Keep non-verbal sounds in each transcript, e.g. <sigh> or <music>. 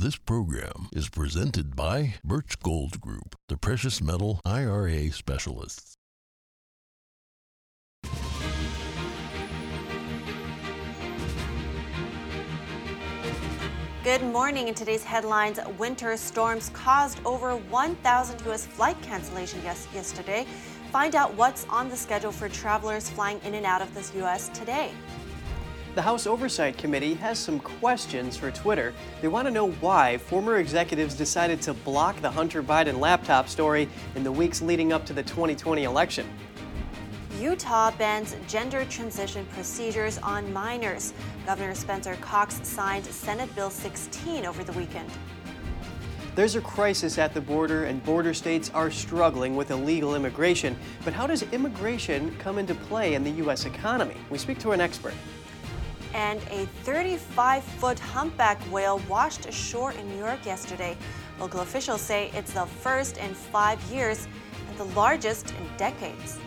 This program is presented by Birch Gold Group, the precious metal IRA specialists. Good morning. In today's headlines, winter storms caused over 1,000 U.S. flight cancellations yes- yesterday. Find out what's on the schedule for travelers flying in and out of the U.S. today. The House Oversight Committee has some questions for Twitter. They want to know why former executives decided to block the Hunter Biden laptop story in the weeks leading up to the 2020 election. Utah bans gender transition procedures on minors. Governor Spencer Cox signed Senate Bill 16 over the weekend. There's a crisis at the border, and border states are struggling with illegal immigration. But how does immigration come into play in the U.S. economy? We speak to an expert. And a 35 foot humpback whale washed ashore in New York yesterday. Local officials say it's the first in five years and the largest in decades.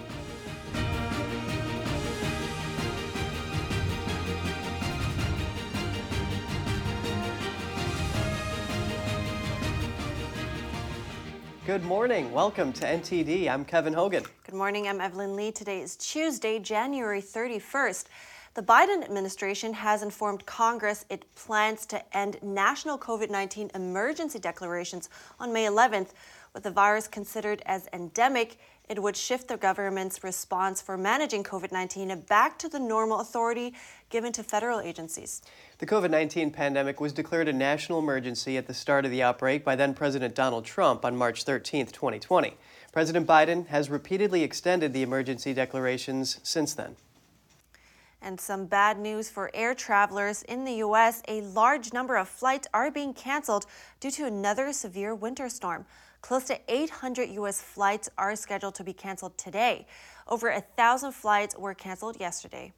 Good morning. Welcome to NTD. I'm Kevin Hogan. Good morning. I'm Evelyn Lee. Today is Tuesday, January 31st. The Biden administration has informed Congress it plans to end national COVID 19 emergency declarations on May 11th. With the virus considered as endemic, it would shift the government's response for managing COVID 19 back to the normal authority given to federal agencies. The COVID 19 pandemic was declared a national emergency at the start of the outbreak by then President Donald Trump on March 13, 2020. President Biden has repeatedly extended the emergency declarations since then. And some bad news for air travelers in the U.S. A large number of flights are being canceled due to another severe winter storm. Close to 800 U.S. flights are scheduled to be canceled today. Over a thousand flights were canceled yesterday.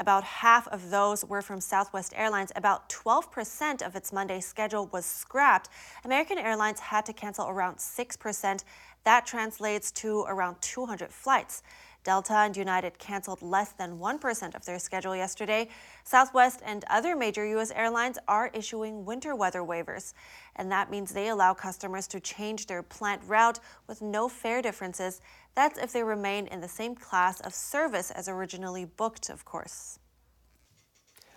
About half of those were from Southwest Airlines. About 12% of its Monday schedule was scrapped. American Airlines had to cancel around 6%. That translates to around 200 flights. Delta and United canceled less than 1% of their schedule yesterday. Southwest and other major U.S. airlines are issuing winter weather waivers, and that means they allow customers to change their planned route with no fare differences. That's if they remain in the same class of service as originally booked, of course.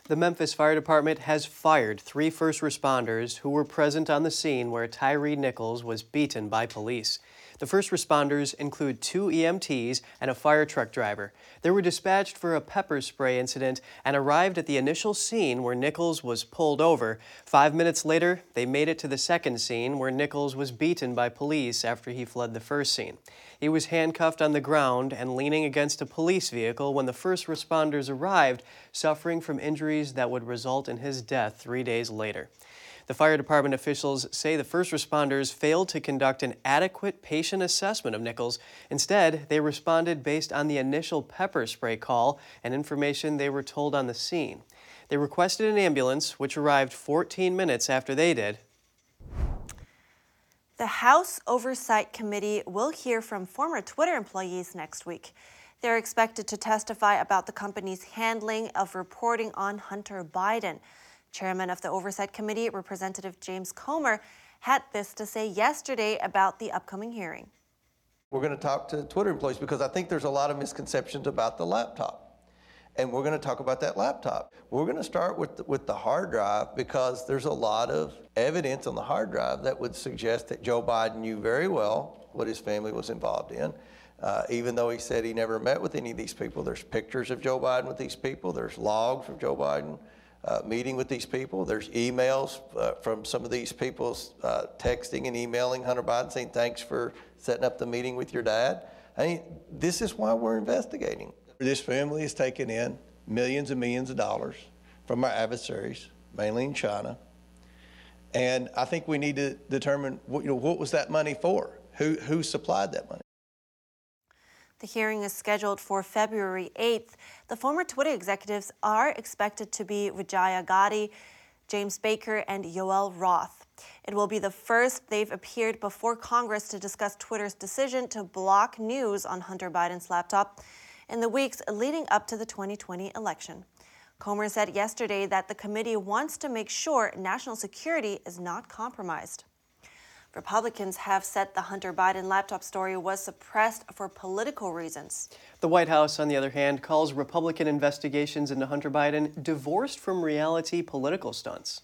The Memphis Fire Department has fired three first responders who were present on the scene where Tyre Nichols was beaten by police. The first responders include two EMTs and a fire truck driver. They were dispatched for a pepper spray incident and arrived at the initial scene where Nichols was pulled over. Five minutes later, they made it to the second scene where Nichols was beaten by police after he fled the first scene. He was handcuffed on the ground and leaning against a police vehicle when the first responders arrived, suffering from injuries that would result in his death three days later. The fire department officials say the first responders failed to conduct an adequate patient assessment of Nichols. Instead, they responded based on the initial pepper spray call and information they were told on the scene. They requested an ambulance, which arrived 14 minutes after they did. The House Oversight Committee will hear from former Twitter employees next week. They're expected to testify about the company's handling of reporting on Hunter Biden. Chairman of the Oversight Committee, Representative James Comer, had this to say yesterday about the upcoming hearing. We're going to talk to Twitter employees because I think there's a lot of misconceptions about the laptop. And we're going to talk about that laptop. We're going to start with the, with the hard drive because there's a lot of evidence on the hard drive that would suggest that Joe Biden knew very well what his family was involved in. Uh, even though he said he never met with any of these people, there's pictures of Joe Biden with these people, there's logs of Joe Biden uh, meeting with these people. There's emails uh, from some of these people uh, texting and emailing Hunter Biden saying, thanks for setting up the meeting with your dad. I mean, this is why we're investigating. This family has taken in millions and millions of dollars from our adversaries, mainly in China. And I think we need to determine what, you know, what was that money for? Who, who supplied that money? The hearing is scheduled for February 8th. The former Twitter executives are expected to be Vijaya Gadde, James Baker, and Yoel Roth. It will be the first they've appeared before Congress to discuss Twitter's decision to block news on Hunter Biden's laptop in the weeks leading up to the 2020 election. Comer said yesterday that the committee wants to make sure national security is not compromised. Republicans have said the Hunter Biden laptop story was suppressed for political reasons. The White House, on the other hand, calls Republican investigations into Hunter Biden divorced from reality political stunts.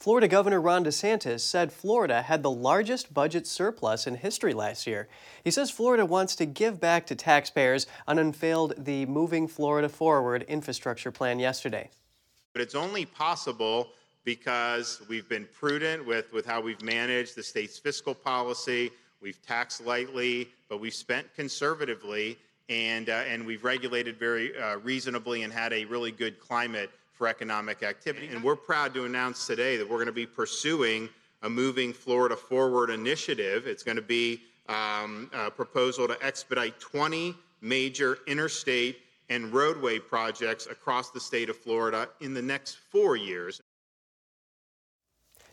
Florida Governor Ron DeSantis said Florida had the largest budget surplus in history last year. He says Florida wants to give back to taxpayers and unveiled the Moving Florida Forward infrastructure plan yesterday. But it's only possible because we've been prudent with, with how we've managed the state's fiscal policy. We've taxed lightly, but we've spent conservatively, and, uh, and we've regulated very uh, reasonably and had a really good climate for economic activity. And we're proud to announce today that we're going to be pursuing a Moving Florida Forward initiative. It's going to be um, a proposal to expedite 20 major interstate and roadway projects across the state of Florida in the next four years.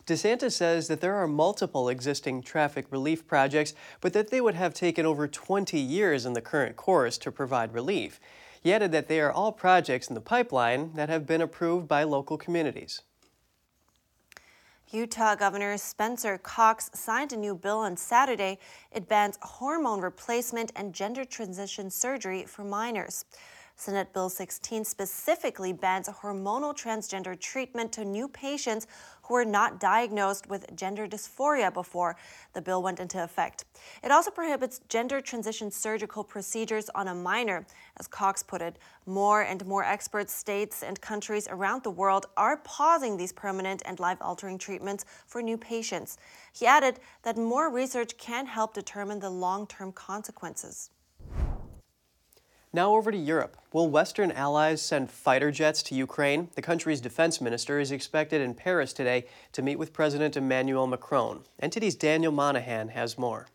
DeSantis says that there are multiple existing traffic relief projects, but that they would have taken over 20 years in the current course to provide relief. He added that they are all projects in the pipeline that have been approved by local communities. Utah Governor Spencer Cox signed a new bill on Saturday. It bans hormone replacement and gender transition surgery for minors. Senate Bill 16 specifically bans hormonal transgender treatment to new patients who were not diagnosed with gender dysphoria before the bill went into effect. It also prohibits gender transition surgical procedures on a minor. As Cox put it, more and more experts, states, and countries around the world are pausing these permanent and life altering treatments for new patients. He added that more research can help determine the long term consequences. Now over to Europe. Will Western allies send fighter jets to Ukraine? The country's defense minister is expected in Paris today to meet with President Emmanuel Macron. NTD's Daniel Monahan has more.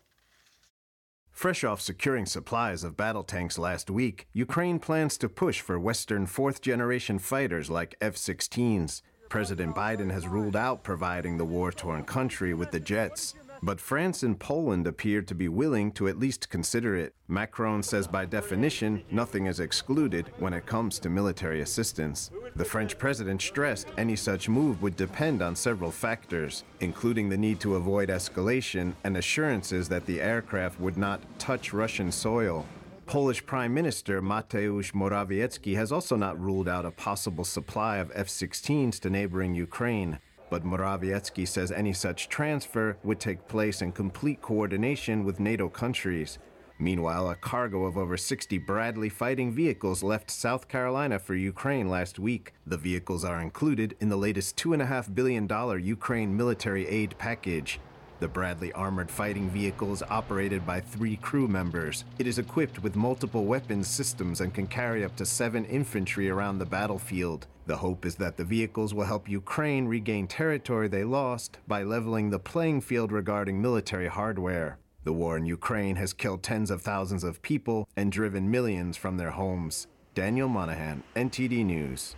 Fresh off securing supplies of battle tanks last week, Ukraine plans to push for Western fourth generation fighters like F 16s. President Biden has ruled out providing the war torn country with the jets. But France and Poland appear to be willing to at least consider it. Macron says by definition, nothing is excluded when it comes to military assistance. The French president stressed any such move would depend on several factors, including the need to avoid escalation and assurances that the aircraft would not touch Russian soil. Polish Prime Minister Mateusz Morawiecki has also not ruled out a possible supply of F 16s to neighboring Ukraine but Morawiecki says any such transfer would take place in complete coordination with NATO countries. Meanwhile, a cargo of over 60 Bradley fighting vehicles left South Carolina for Ukraine last week. The vehicles are included in the latest $2.5 billion Ukraine military aid package. The Bradley armored fighting vehicle is operated by three crew members. It is equipped with multiple weapons systems and can carry up to seven infantry around the battlefield. The hope is that the vehicles will help Ukraine regain territory they lost by leveling the playing field regarding military hardware. The war in Ukraine has killed tens of thousands of people and driven millions from their homes. Daniel Monahan, NTD News.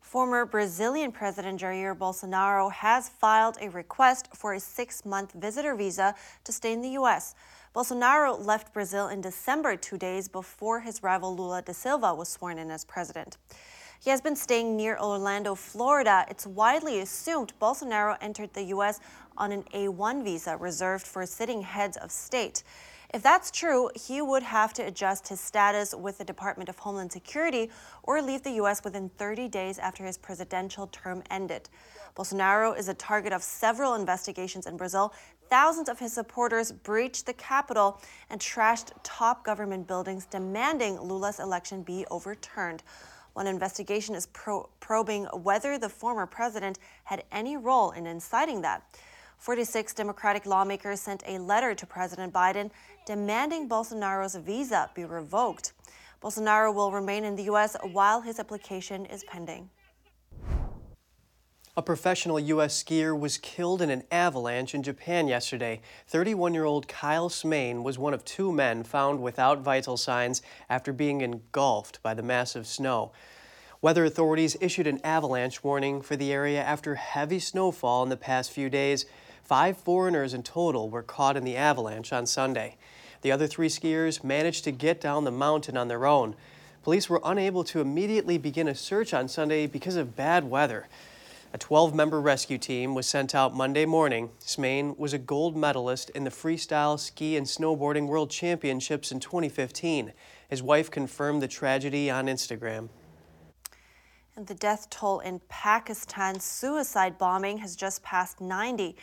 Former Brazilian President Jair Bolsonaro has filed a request for a six month visitor visa to stay in the U.S. Bolsonaro left Brazil in December, two days before his rival Lula da Silva was sworn in as president. He has been staying near Orlando, Florida. It's widely assumed Bolsonaro entered the U.S. on an A1 visa reserved for sitting heads of state. If that's true, he would have to adjust his status with the Department of Homeland Security or leave the U.S. within 30 days after his presidential term ended. Bolsonaro is a target of several investigations in Brazil. Thousands of his supporters breached the Capitol and trashed top government buildings, demanding Lula's election be overturned. One investigation is pro- probing whether the former president had any role in inciting that. 46 Democratic lawmakers sent a letter to President Biden demanding Bolsonaro's visa be revoked. Bolsonaro will remain in the U.S. while his application is pending. A professional U.S. skier was killed in an avalanche in Japan yesterday. 31 year old Kyle Smaine was one of two men found without vital signs after being engulfed by the massive snow. Weather authorities issued an avalanche warning for the area after heavy snowfall in the past few days. Five foreigners in total were caught in the avalanche on Sunday. The other three skiers managed to get down the mountain on their own. Police were unable to immediately begin a search on Sunday because of bad weather. A 12 member rescue team was sent out Monday morning. Smaine was a gold medalist in the freestyle ski and snowboarding world championships in 2015. His wife confirmed the tragedy on Instagram. And the death toll in Pakistan's suicide bombing has just passed 90.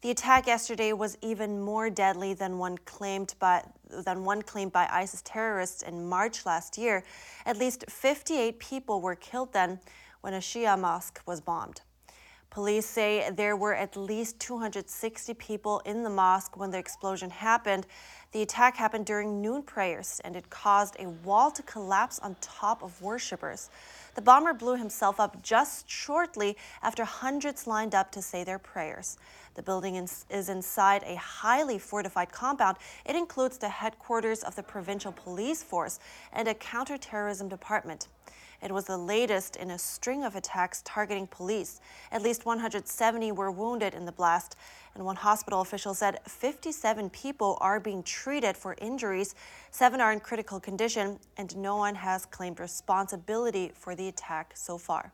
The attack yesterday was even more deadly than one claimed by than one claimed by ISIS terrorists in March last year. At least 58 people were killed then when a Shia mosque was bombed. Police say there were at least 260 people in the mosque when the explosion happened. The attack happened during noon prayers and it caused a wall to collapse on top of worshippers. The bomber blew himself up just shortly after hundreds lined up to say their prayers. The building is inside a highly fortified compound. It includes the headquarters of the provincial police force and a counterterrorism department. It was the latest in a string of attacks targeting police. At least 170 were wounded in the blast, and one hospital official said 57 people are being treated for injuries. Seven are in critical condition, and no one has claimed responsibility for the attack so far.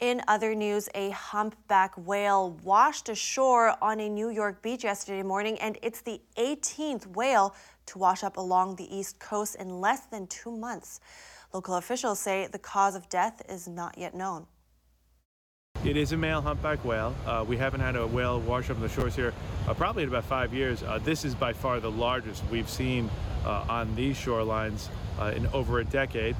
In other news, a humpback whale washed ashore on a New York beach yesterday morning, and it's the 18th whale to wash up along the East Coast in less than two months. Local officials say the cause of death is not yet known. It is a male humpback whale. Uh, we haven't had a whale wash up on the shores here uh, probably in about five years. Uh, this is by far the largest we've seen uh, on these shorelines uh, in over a decade.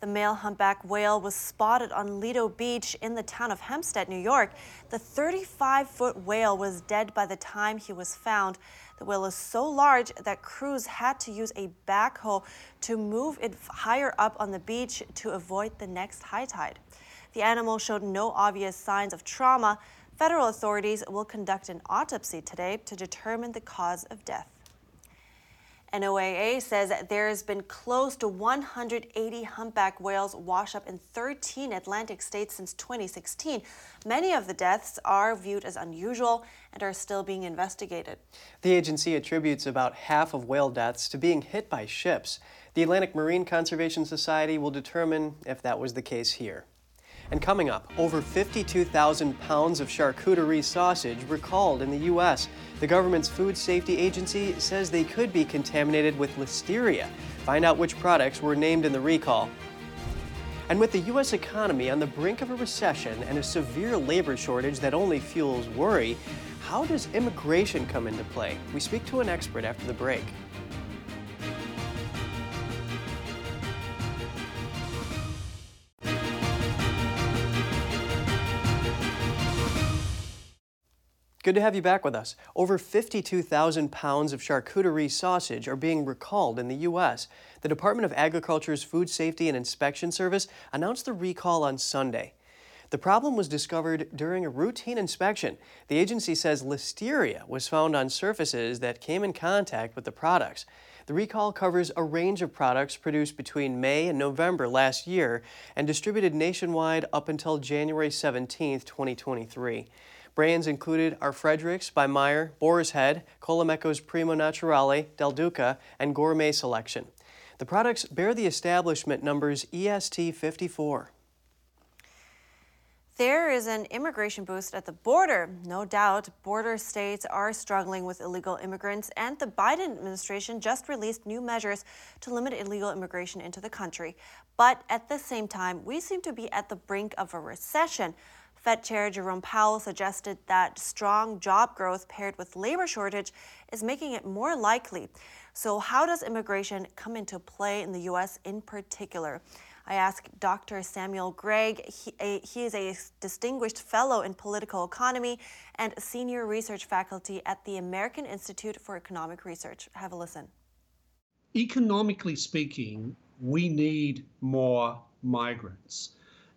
The male humpback whale was spotted on Lido Beach in the town of Hempstead, New York. The 35 foot whale was dead by the time he was found. The whale is so large that crews had to use a backhoe to move it higher up on the beach to avoid the next high tide. The animal showed no obvious signs of trauma. Federal authorities will conduct an autopsy today to determine the cause of death. NOAA says there has been close to 180 humpback whales wash up in 13 Atlantic states since 2016. Many of the deaths are viewed as unusual and are still being investigated. The agency attributes about half of whale deaths to being hit by ships. The Atlantic Marine Conservation Society will determine if that was the case here. And coming up, over 52,000 pounds of charcuterie sausage recalled in the U.S. The government's food safety agency says they could be contaminated with listeria. Find out which products were named in the recall. And with the U.S. economy on the brink of a recession and a severe labor shortage that only fuels worry, how does immigration come into play? We speak to an expert after the break. Good to have you back with us. Over 52,000 pounds of charcuterie sausage are being recalled in the U.S. The Department of Agriculture's Food Safety and Inspection Service announced the recall on Sunday. The problem was discovered during a routine inspection. The agency says listeria was found on surfaces that came in contact with the products. The recall covers a range of products produced between May and November last year and distributed nationwide up until January 17, 2023. Brands included are Frederik's by Meijer, Boar's Head, Colameco's Primo Naturale, Del Duca, and Gourmet Selection. The products bear the establishment numbers EST 54. There is an immigration boost at the border. No doubt, border states are struggling with illegal immigrants, and the Biden administration just released new measures to limit illegal immigration into the country. But at the same time, we seem to be at the brink of a recession. Fed Chair Jerome Powell suggested that strong job growth paired with labor shortage is making it more likely. So, how does immigration come into play in the U.S. in particular? I asked Dr. Samuel Gregg. He, a, he, is a distinguished fellow in political economy and senior research faculty at the American Institute for Economic Research. Have a listen. Economically speaking, we need more migrants.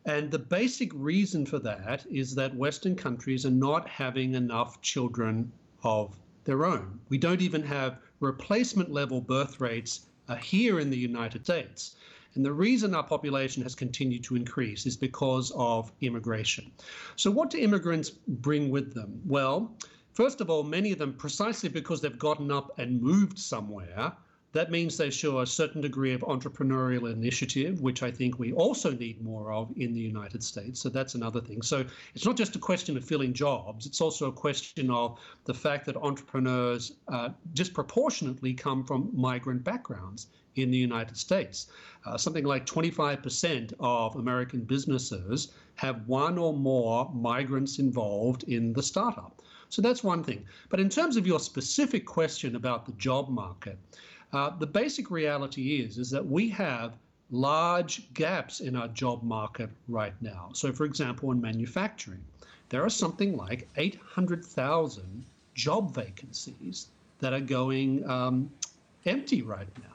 And the basic reason for that is that Western countries are not having enough children of their own. We don't even have replacement level birth rates uh, here in the United States. And the reason our population has continued to increase is because of immigration. So, what do immigrants bring with them? Well, first of all, many of them, precisely because they've gotten up and moved somewhere, That means they show a certain degree of entrepreneurial initiative, which I think we also need more of in the United States. So that's another thing. So it's not just a question of filling jobs, it's also a question of the fact that entrepreneurs uh, disproportionately come from migrant backgrounds in the United States. Uh, something like 25% of American businesses have one or more migrants involved in the startup. So that's one thing. But in terms of your specific question about the job market, uh, the basic reality is is that we have large gaps in our job market right now. So, for example, in manufacturing, there are something like 800,000 job vacancies that are going um, empty right now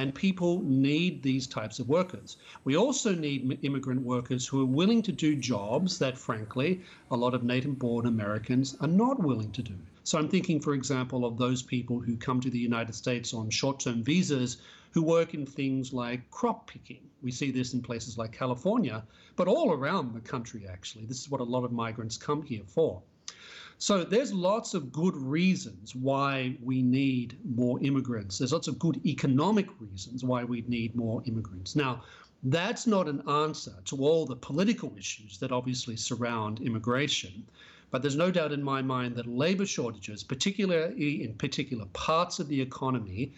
and people need these types of workers. We also need immigrant workers who are willing to do jobs that, frankly, a lot of native born Americans are not willing to do. So I'm thinking, for example, of those people who come to the United States on short term visas who work in things like crop picking. We see this in places like California, but all around the country, actually. This is what a lot of migrants come here for. So there's lots of good reasons why we need more immigrants. There's lots of good economic reasons why we need more immigrants. Now, that's not an answer to all the political issues that obviously surround immigration. But there's no doubt in my mind that labor shortages, particularly in particular parts of the economy,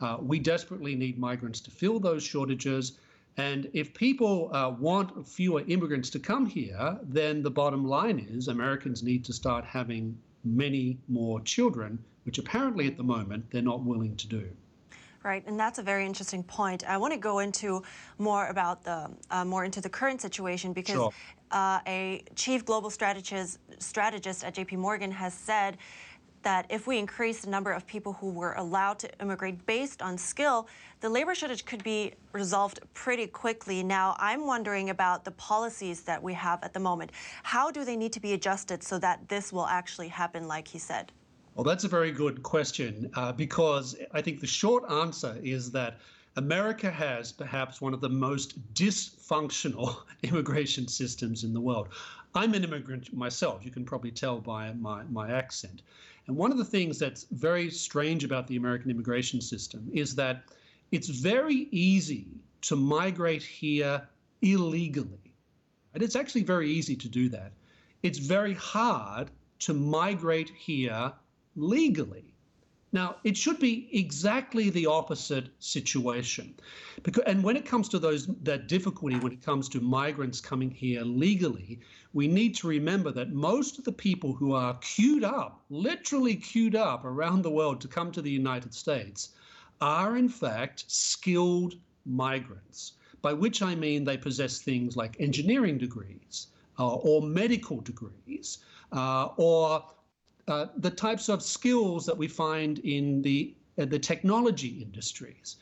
uh, we desperately need migrants to fill those shortages. And if people uh, want fewer immigrants to come here, then the bottom line is Americans need to start having many more children, which apparently at the moment they're not willing to do. Right, and that's a very interesting point. I want to go into more about the uh, more into the current situation because sure. uh, a chief global strategist strategist at J.P. Morgan has said that if we increase the number of people who were allowed to immigrate based on skill, the labor shortage could be resolved pretty quickly. Now, I'm wondering about the policies that we have at the moment. How do they need to be adjusted so that this will actually happen, like he said? Well, that's a very good question uh, because I think the short answer is that America has perhaps one of the most dysfunctional <laughs> immigration systems in the world. I'm an immigrant myself. You can probably tell by my, my accent. And one of the things that's very strange about the American immigration system is that it's very easy to migrate here illegally. And it's actually very easy to do that. It's very hard to migrate here legally. Now, it should be exactly the opposite situation. Because, and when it comes to those that difficulty, when it comes to migrants coming here legally, we need to remember that most of the people who are queued up, literally queued up around the world to come to the United States, are in fact skilled migrants, by which I mean they possess things like engineering degrees uh, or medical degrees uh, or uh, the types of skills that we find in the uh, the technology industries.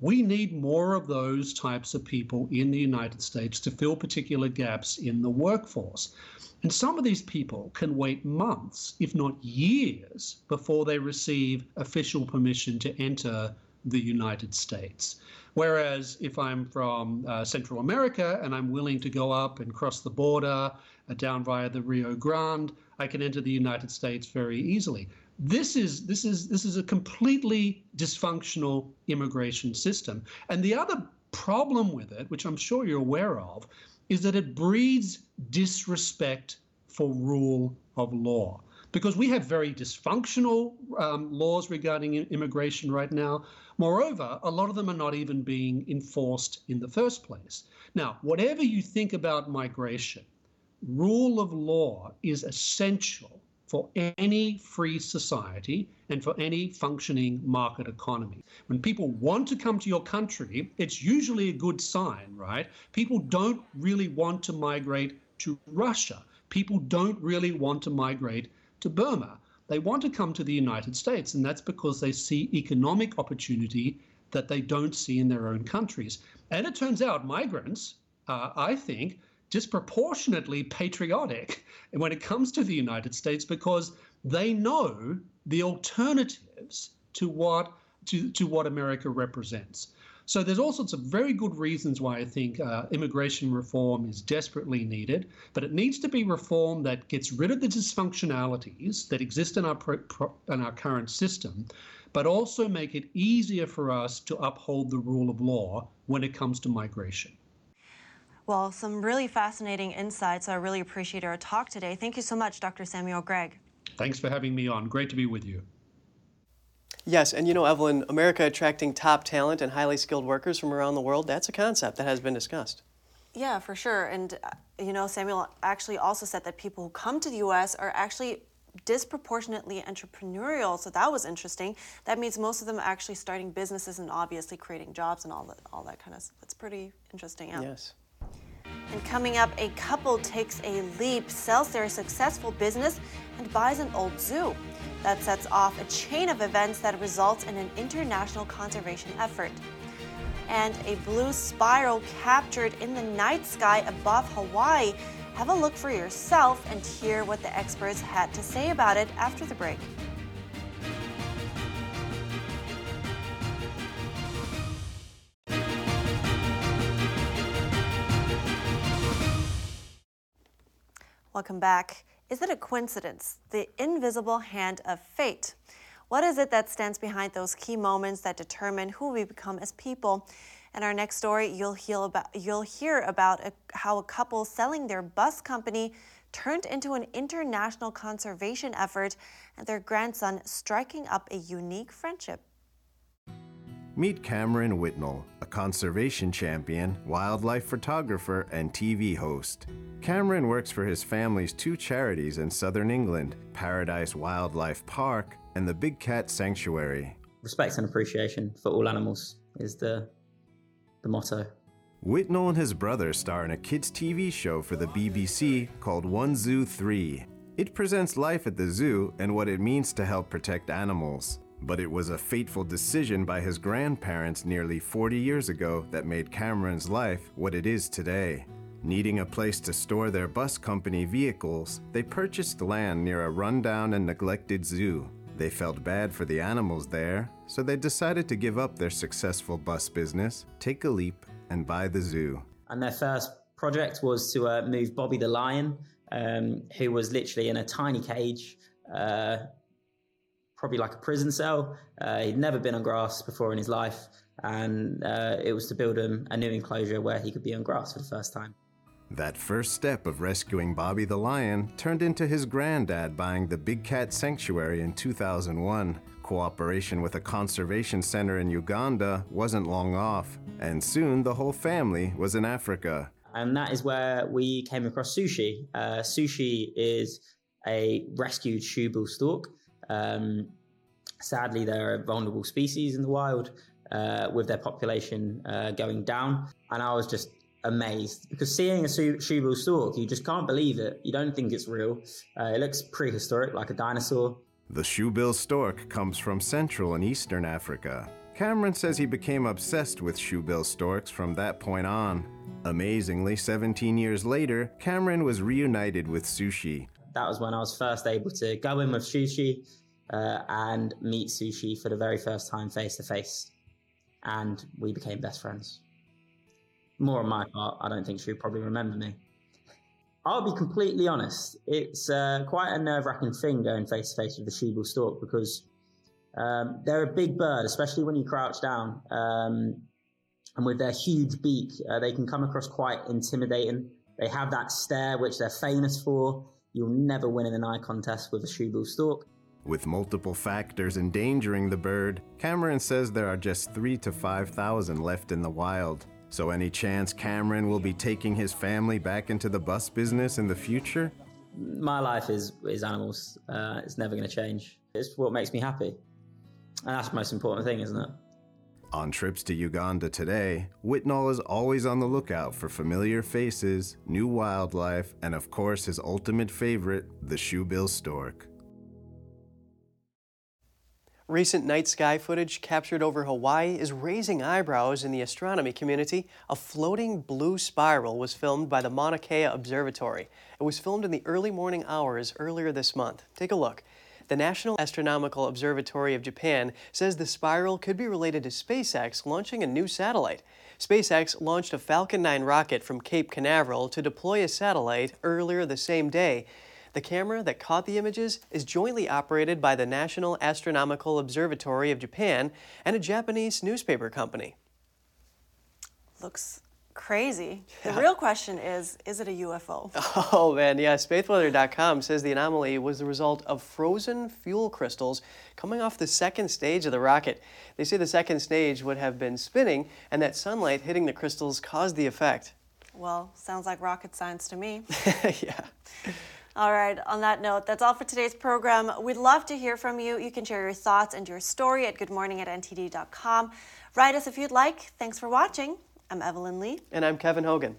We need more of those types of people in the United States to fill particular gaps in the workforce. And some of these people can wait months, if not years, before they receive official permission to enter the United States. Whereas if I'm from uh, Central America and I'm willing to go up and cross the border uh, down via the Rio Grande, I can enter the United States very easily. This is this is this is a completely dysfunctional immigration system. And the other problem with it, which I'm sure you're aware of, is that it breeds disrespect for rule of law. Because we have very dysfunctional um, laws regarding immigration right now. Moreover, a lot of them are not even being enforced in the first place. Now, whatever you think about migration, rule of law is essential for any free society and for any functioning market economy. When people want to come to your country, it's usually a good sign, right? People don't really want to migrate to Russia. People don't really want to migrate to Burma. They want to come to the United States, and that's because they see economic opportunity that they don't see in their own countries. And it turns out migrants, uh, I think, disproportionately patriotic when it comes to the United States because they know the alternatives to what to, to what America represents. So there's all sorts of very good reasons why I think uh, immigration reform is desperately needed, but it needs to be reform that gets rid of the dysfunctionalities that exist in our pro- pro- in our current system, but also make it easier for us to uphold the rule of law when it comes to migration. Well, some really fascinating insights. I really appreciate our talk today. Thank you so much, Dr. Samuel Gregg. Thanks for having me on. Great to be with you. Yes, and you know, Evelyn, America attracting top talent and highly skilled workers from around the world, that's a concept that has been discussed. Yeah, for sure. And, uh, you know, Samuel actually also said that people who come to the U.S. are actually disproportionately entrepreneurial. So that was interesting. That means most of them are actually starting businesses and obviously creating jobs and all that, all that kind of stuff. That's pretty interesting. Yeah. Yes. And coming up, a couple takes a leap, sells their successful business, and buys an old zoo. That sets off a chain of events that results in an international conservation effort. And a blue spiral captured in the night sky above Hawaii. Have a look for yourself and hear what the experts had to say about it after the break. Welcome back. Is it a coincidence? The invisible hand of fate. What is it that stands behind those key moments that determine who we become as people? In our next story, you'll hear about, you'll hear about a, how a couple selling their bus company turned into an international conservation effort and their grandson striking up a unique friendship. Meet Cameron Whitnall, a conservation champion, wildlife photographer, and TV host. Cameron works for his family's two charities in southern England Paradise Wildlife Park and the Big Cat Sanctuary. Respect and appreciation for all animals is the, the motto. Whitnall and his brother star in a kids' TV show for the BBC called One Zoo 3. It presents life at the zoo and what it means to help protect animals. But it was a fateful decision by his grandparents nearly 40 years ago that made Cameron's life what it is today. Needing a place to store their bus company vehicles, they purchased land near a rundown and neglected zoo. They felt bad for the animals there, so they decided to give up their successful bus business, take a leap, and buy the zoo. And their first project was to uh, move Bobby the lion, um, who was literally in a tiny cage, uh, probably like a prison cell. Uh, he'd never been on grass before in his life, and uh, it was to build him a new enclosure where he could be on grass for the first time. That first step of rescuing Bobby the lion turned into his granddad buying the Big Cat Sanctuary in 2001. Cooperation with a conservation center in Uganda wasn't long off, and soon the whole family was in Africa. And that is where we came across sushi. Uh, sushi is a rescued shoebill stork. Um, sadly, they're a vulnerable species in the wild uh, with their population uh, going down. And I was just amazed because seeing a shoebill stork, you just can't believe it. You don't think it's real. Uh, it looks prehistoric, like a dinosaur. The shoebill stork comes from Central and Eastern Africa. Cameron says he became obsessed with shoebill storks from that point on. Amazingly, 17 years later, Cameron was reunited with sushi. That was when I was first able to go in with sushi uh, and meet sushi for the very first time face to face. And we became best friends. More on my part, I don't think she would probably remember me. I'll be completely honest. It's uh, quite a nerve wracking thing going face to face with the shoebill stork because um, they're a big bird, especially when you crouch down. Um, and with their huge beak, uh, they can come across quite intimidating. They have that stare, which they're famous for. You'll never win in an eye contest with a shoebill stork. With multiple factors endangering the bird, Cameron says there are just 3 to 5,000 left in the wild. So, any chance Cameron will be taking his family back into the bus business in the future? My life is, is animals. Uh, it's never going to change. It's what makes me happy. And that's the most important thing, isn't it? On trips to Uganda today, Whitnall is always on the lookout for familiar faces, new wildlife, and of course his ultimate favorite, the shoebill stork. Recent night sky footage captured over Hawaii is raising eyebrows in the astronomy community. A floating blue spiral was filmed by the Mauna Kea Observatory. It was filmed in the early morning hours earlier this month. Take a look. The National Astronomical Observatory of Japan says the spiral could be related to SpaceX launching a new satellite. SpaceX launched a Falcon 9 rocket from Cape Canaveral to deploy a satellite earlier the same day. The camera that caught the images is jointly operated by the National Astronomical Observatory of Japan and a Japanese newspaper company. Looks crazy. The real question is is it a UFO? <laughs> Oh man, yeah. SpaceWeather.com says the anomaly was the result of frozen fuel crystals coming off the second stage of the rocket. They say the second stage would have been spinning and that sunlight hitting the crystals caused the effect. Well, sounds like rocket science to me. <laughs> yeah. All right, on that note, that's all for today's program. We'd love to hear from you. You can share your thoughts and your story at goodmorning at ntd.com. Write us if you'd like. Thanks for watching. I'm Evelyn Lee. And I'm Kevin Hogan.